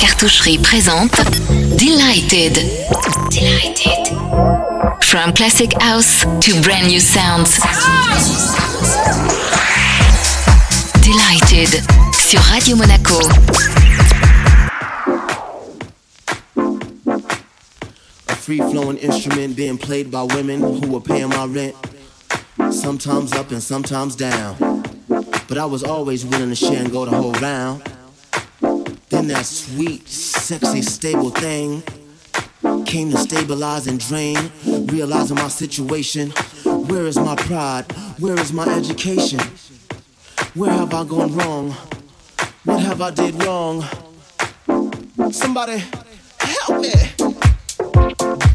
cartoucherie présente Delighted. Delighted. From classic house to brand new sounds. Delighted sur Radio Monaco. A free flowing instrument being played by women who were paying my rent. Sometimes up and sometimes down. But I was always willing to share and go the whole round. Then that sweet, sexy, stable thing came to stabilize and drain, realizing my situation. Where is my pride? Where is my education? Where have I gone wrong? What have I did wrong? Somebody help me.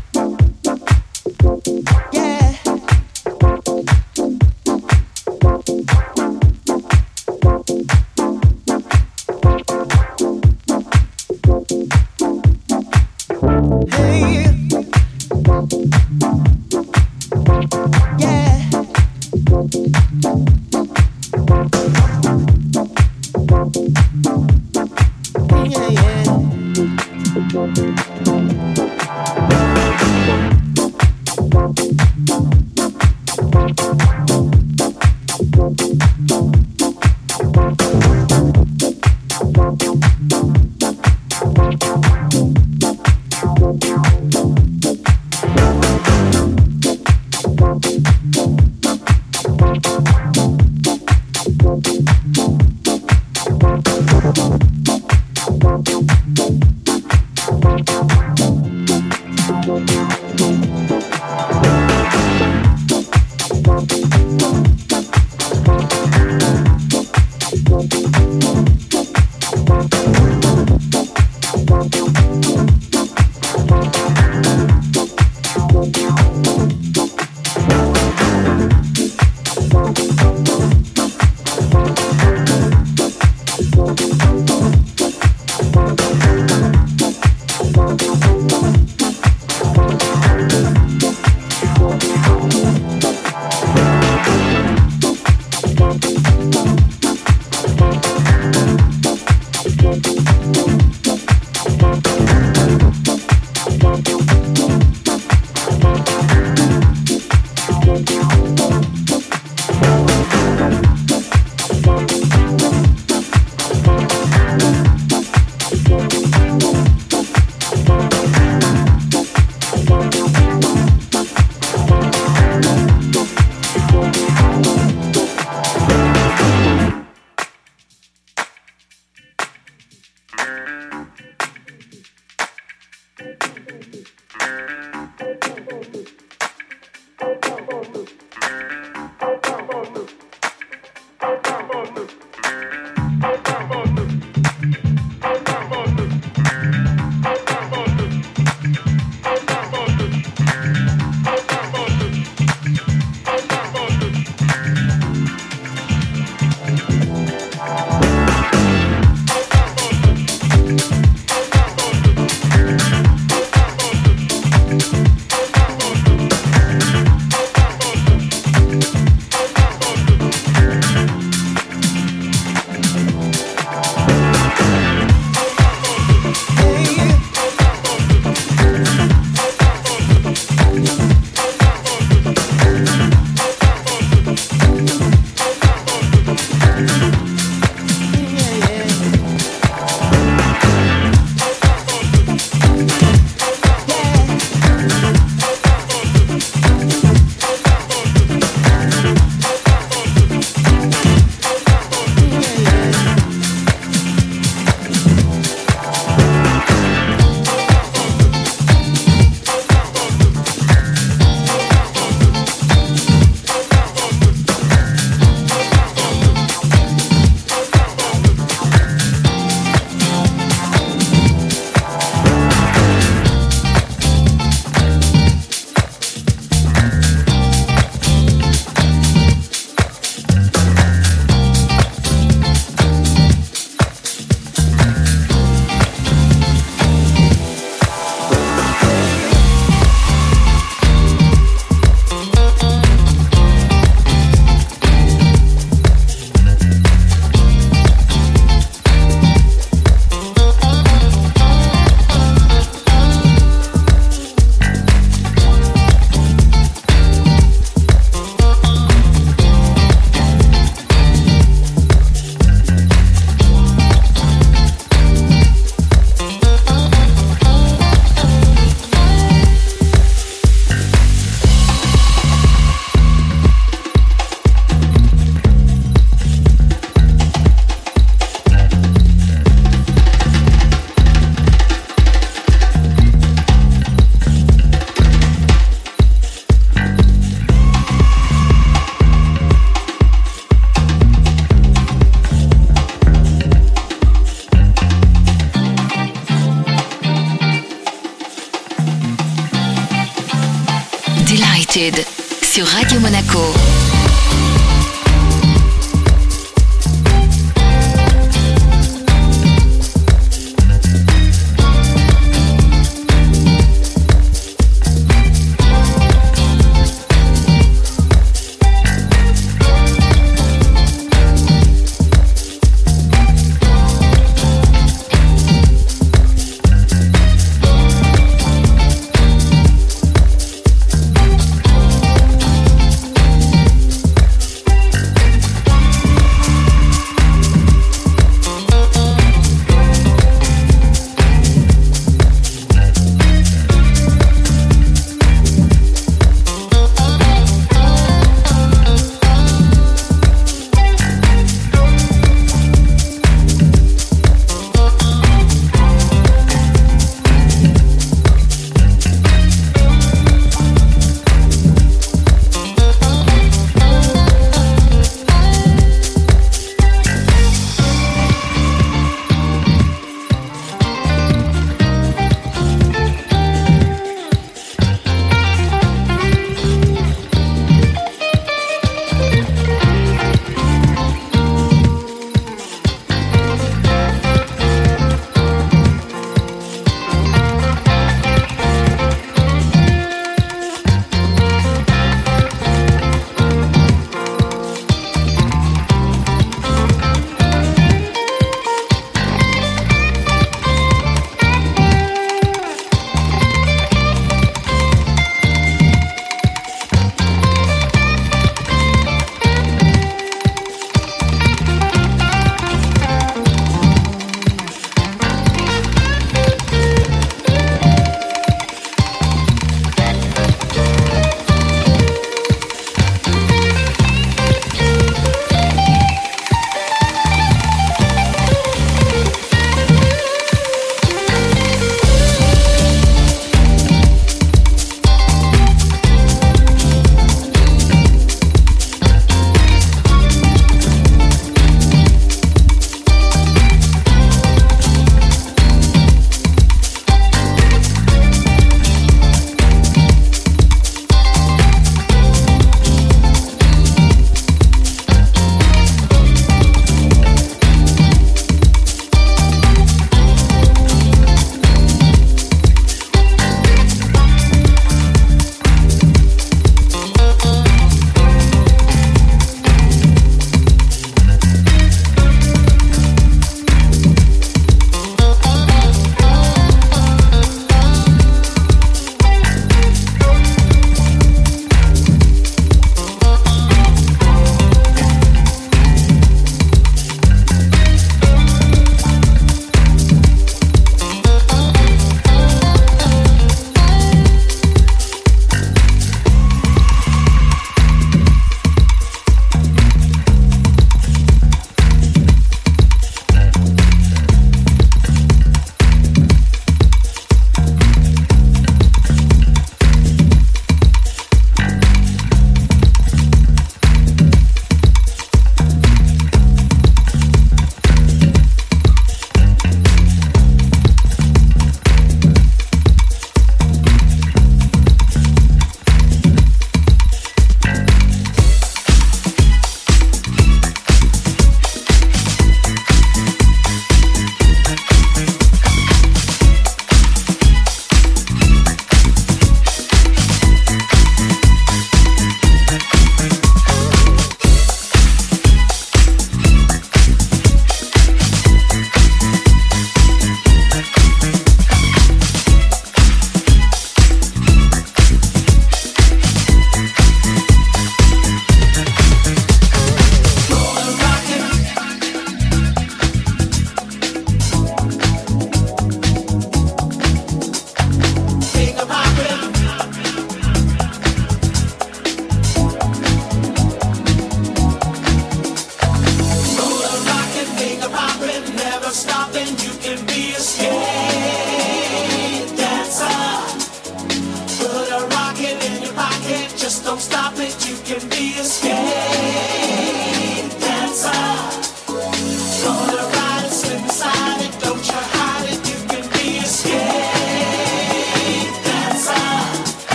Sur Radio Monaco.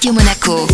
Radio Monaco.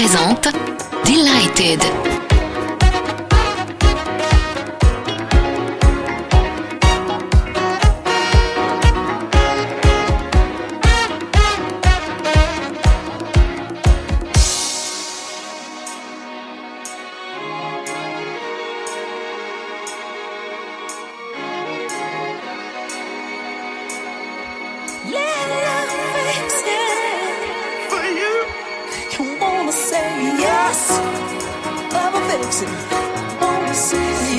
Présente Delighted. I'ma say yes. Love affection. Won't say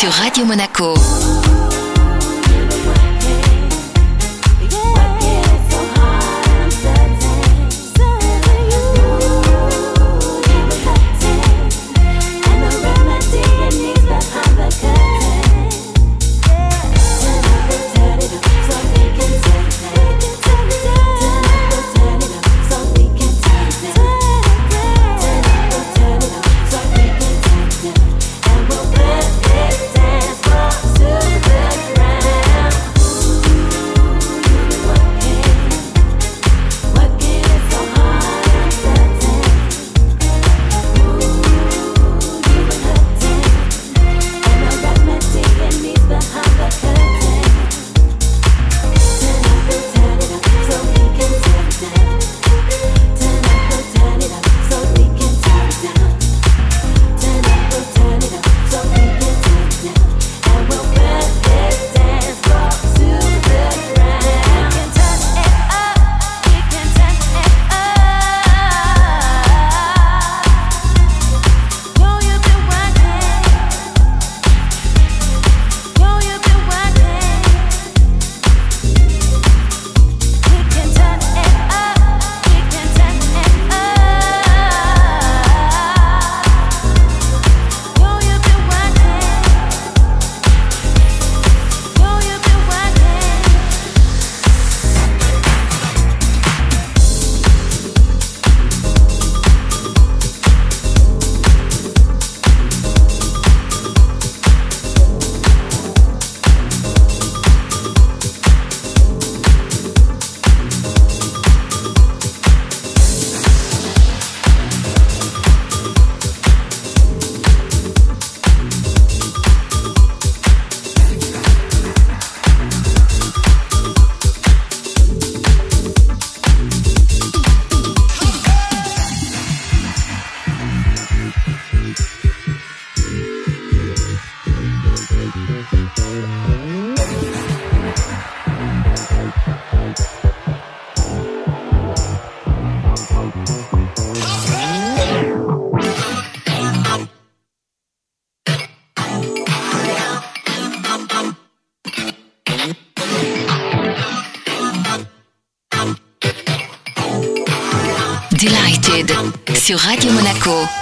sur Radio Monaco. Sur Radio Monaco.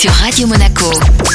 Sur Radio Monaco.